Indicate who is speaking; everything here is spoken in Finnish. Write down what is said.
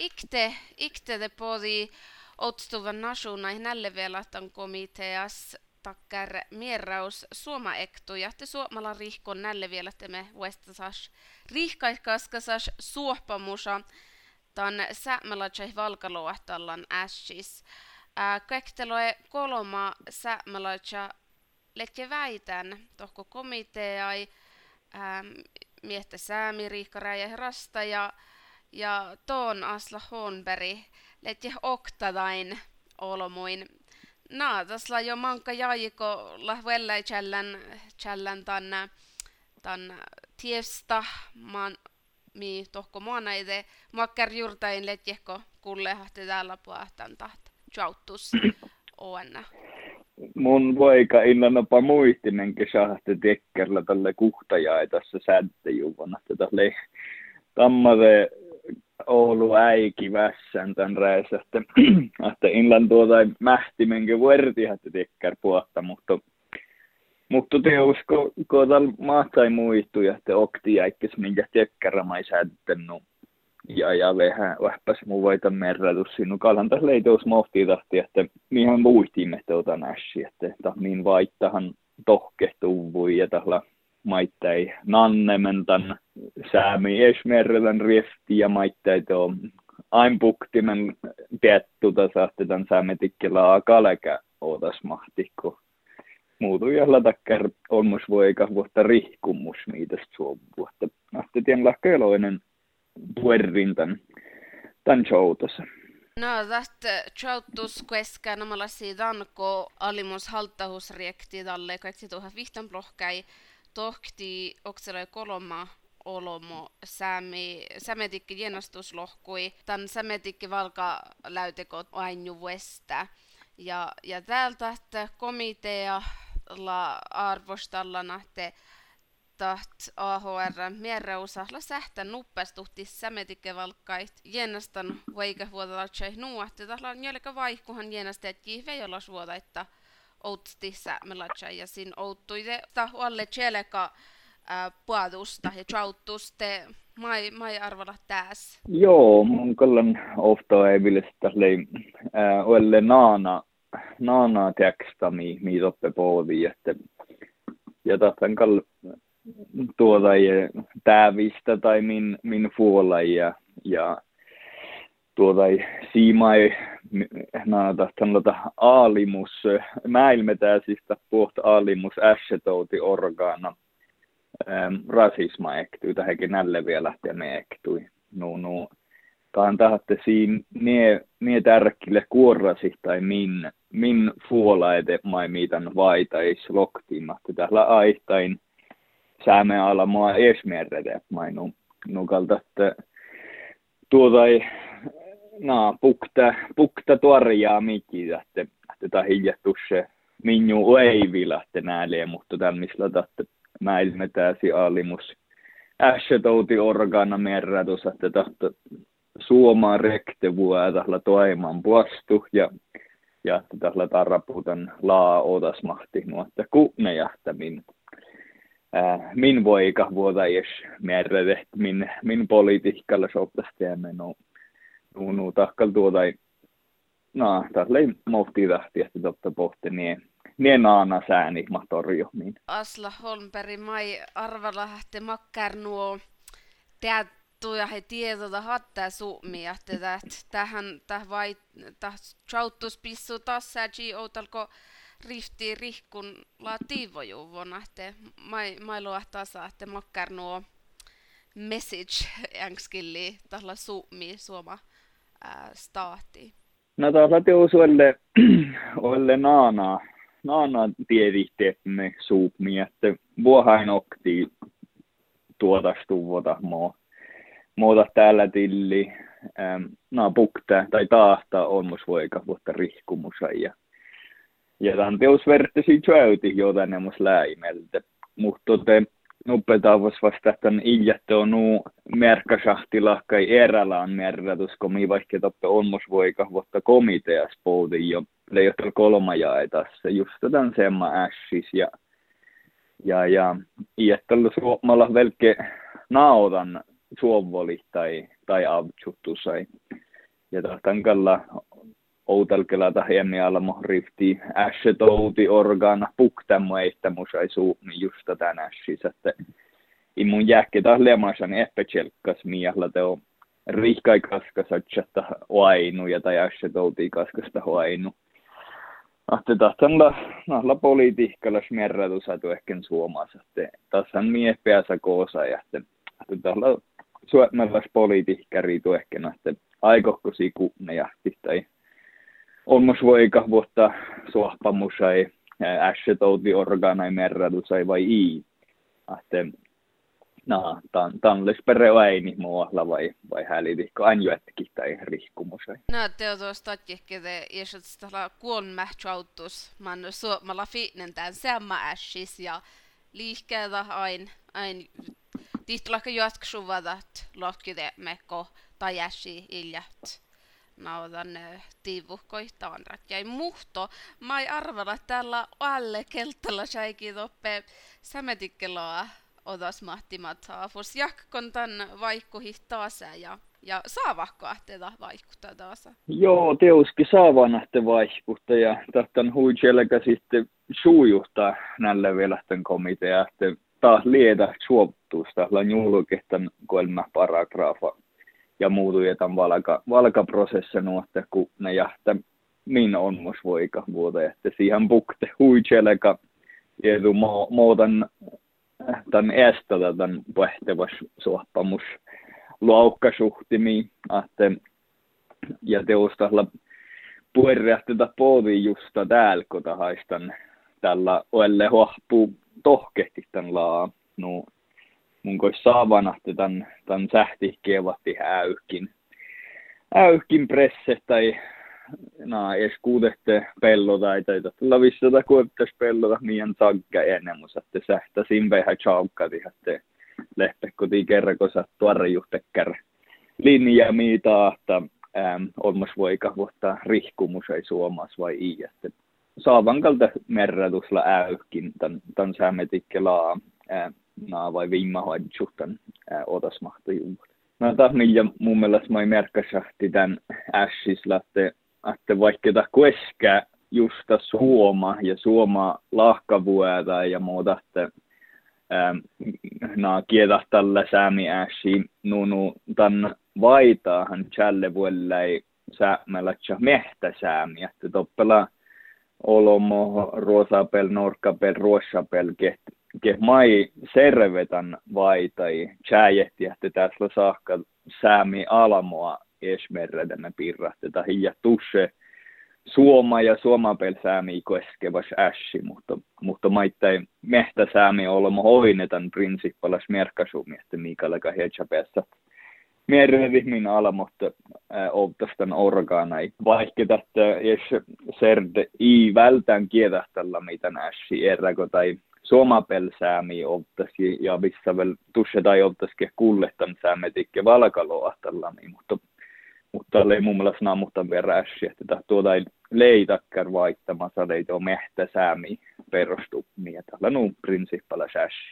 Speaker 1: ikte, ikte te podi otstuvan nasunai nälle vielä komiteas takkar mierraus suoma ektu ja te suomala rihkon nälle vielä te me vuestasas rihkaiskaskasas suopamusa tan säämelatsai valkaloahtallan ässis. Kaikteloe kolma säämelatsa letje väitän tohko komiteai miehtä säämi ja rasta ja ja toon Asla Honberg letje oktadain olomuin Naatasla jo manka jaiko la vellai challan challan tanna tan tiesta man mi tohko muanaide makkar jurtain letjehko kulle hahti täällä puhtan taht chauttus oenna.
Speaker 2: Mun poika illanopa muistinen kesahti tekkerllä tälle kuhtajaa tässä sääntäjuvana, että tälle tammare Oulu äiki vässän tämän reessä, että, että inlan tuota mähtimenkin verti, että tekkär puolta, mutta mutta teos, kun, kun täällä maattai muistu, että okti jäikkäs minkä tekkärä mä säättänyt ja, ja vähän vähpäs muu voita merratus sinun kalan tässä leiteus mohtii tahti, että mihän muistimme tuota näsi, että niin vaittahan tohkehtuu ja tällä maittai nannementan säämi esmerrelän riesti ja maittai tuo ainpuktimen piettuta saatte tämän säämetikkellä akaleka ootas mahtikko. Muutu jalla takkar onmus voika vuotta rihkumus miitästä suovuotta. Ahte tien lahkeloinen puerrin tämän, tämän showtossa.
Speaker 1: No, tästä chautus kueska namalla siidan, kun alimus halttahusriekti tuohon vihtan plohkai tohti okseloi kolma olomo sämi, sämetikki jenastuslohkui, tämän sämetikki valka läytekot ainu vestä. Ja, ja täältä että komitea la arvostalla nähte taht AHR mierreusahla sähtä nuppestuhti sämetikke valkkait jennastan voike vuodella tsei nuohti tahla njölkä vaihkuhan jennasteet kihve suoda, että outti säämelatsa ja sin outtuide ta alle cheleka puadusta ja chauttuste mai mai arvalla täs.
Speaker 2: Joo, mun kallan ofta ei ville tälle olle naana naana teksta mi mi toppe poodi että ja tahtan kall tuoda täävistä tai min min fuola ja ja tuota siimai naata tällaista aalimus, mäilmetäisistä puhta aalimus ässetouti orgaana ähm, rasisma ektyy, tähänkin nälle vielä lähteä me ektui. No, no. Taan tahatte siinä nie, nie tärkille kuorrasi tai min, min fuolaide mai miitan vaitais loktiimahti tällä aihtain sääme ala mua esmerrede mainu nukalta, että tuota ei no, pukta, pukta tuoria mikki, että tätä hiljattusse minju ei vilähte näille, mutta tämän missä että mä ilmetäisi alimus. Ässetouti organa merratus, että tahto suoma rekte vuodella toiman puastu ja ja että tällä tarrapuutan laa otasmahti, mutta kuune jähtämin. Äh, min voika vuoda jos merrede, min, min politiikalla soplasti ja meno nu, nu takkal tuota, no, tässä oli mohti tähti, että totta pohti, niin niin naana sääni mahtorjo. Niin.
Speaker 1: Asla Holmberg, mai arvalla lähti makkar nuo ja he tiedota hattaa suumia, että tähän täh vai täh pissu taas sääji outalko rifti rihkun la tiivojuvona, että mai mai luottaa saa, että makkar nuo message ängskilli tällä suumi suoma staati?
Speaker 2: No tuossa teus olle, olle naana, naana tieditteemme suupmi, että vuohain okti tuotastuvota mo, muuta täällä tilli, ähm, no pukta tai taahta on mus voika vuotta rihkumusa ja ja tämän teos verttasi tjöyti jotain mus läimeltä. Mutta nupetavas vasta tämän iljätte on nuu merkkasahtila kai erälaan merratus, kun mi vaikka toppe onmos voika vuotta komiteas poudi jo. Leijohtel kolma jaetassa just tämän semma ässis ja ja ja iättällä suomalla velke naotan suovoli tai tai avtsuttu sai. Ja tahtan kalla outalkela tahjemmi alamo rifti äsche touti organa puktammo eittämusai suumi justa tän ässis, että i mun jääkki taas lemasan epätselkkas miehla teo rihkai kaskasatsatta oainu ja tai äsche touti kaskasta oainu. Ahte tahtan la, la politiikkalla smerratu saatu ehkä suomassa, että tasan mie päässä koosa ja että tahla suomalais politiikkari tu ehkä että aikokko siku ne jahti tai olmos voika vuotta suohpamusai äsche touti organai merradusai vai i. Ahte no, tan, tanlis pereväini muualla vai, vai hälitikko anjuetkin tai rihkumusai.
Speaker 1: No, te on tuosta kehkede, jos tällä kuon mähtsautus, man suomalla fitnen tämän samma ässis ja liikkeellä ain, ain tihtulaka jatksuvaadat lotkide mekko tai ässi iljät naudan tiivuhkoihtaan jäi muhto. Mä ei arvella, että täällä alle keltalla säikin oppe sämetikkeloa odas mahtimat haafus jakkon tän vaikkuhi taas ja ja saavakko ahteita vaikuttaa taas?
Speaker 2: Joo, teuski saavan ahte vaikuttaa ja tahtan huijelkä sitten suujuhtaa näille vielä tämän komitea, että taas liedä suoptuusta, la julkehtan kolme paragrafa ja muutu jätän valka, valkaprosessin nuotte, kun ne jähtä min on mus voika vuote, että siihen bukte huijelka ja muutan tämän estätä tämän pähtevas suoppamus laukkasuhtimi, että ja teostalla puherrähtetä povi justa täällä, kun haistan tällä oelle huahpuu tohkehti tämän laa. No, mun kois saavanahti tämän, tämän sähti kevatti äykin. Äykin presse tai na, edes kuudette pellota, ei taita tulla vissata kuuttes pellota, miän sagga ennen, mutta että sähtä simpehän chaukkati, että lehtekoti kerrakosa tuorejuhtekkär linja miita, että ähm, olmas voika vuotta rihkumus ei suomas vai i, että saavan kalta merratusla äykin tämän, tämän säämetikke laa, äh, naa vai viimahoidsuhtan äh, otasmahto juuri. No taas millä mun mielestä mä merkkasahti tämän ässisllä, että että vaikka ta kueska justa suoma ja suoma lahkavuota ja muuta, että na kieda tällä säämi äsi nunu tan vaitaahan challe vuollei säämälä mehtä säämi, että toppela olomo ruosapel, norkapel, ruosapel, keht, ke mai vaitai chääjehti, että tässä saakka säämi alamoa esmerredemme pirrahteta hija tusse suoma ja suomapel säämi koskevas ässi, mutta, mutta maittain mehtä säämi olemme hoinetan prinsippalas merkkasumi, että mikäläkä hedjapessa merrevihmin alamotta äh, oltastan orgaanai. Vaikka tästä jos serd i vältään kietähtellä mitä ässi eräko tai suomapel säämi oltasi ja missä vel tusse tai oltaski kullettan säämetikke valkaloahtella, mutta mutta oli mun mielestä namuttan vielä että tuota ei leitakkar ei tuo mehtä säämi perustu, niin tällä on prinsippala ässi.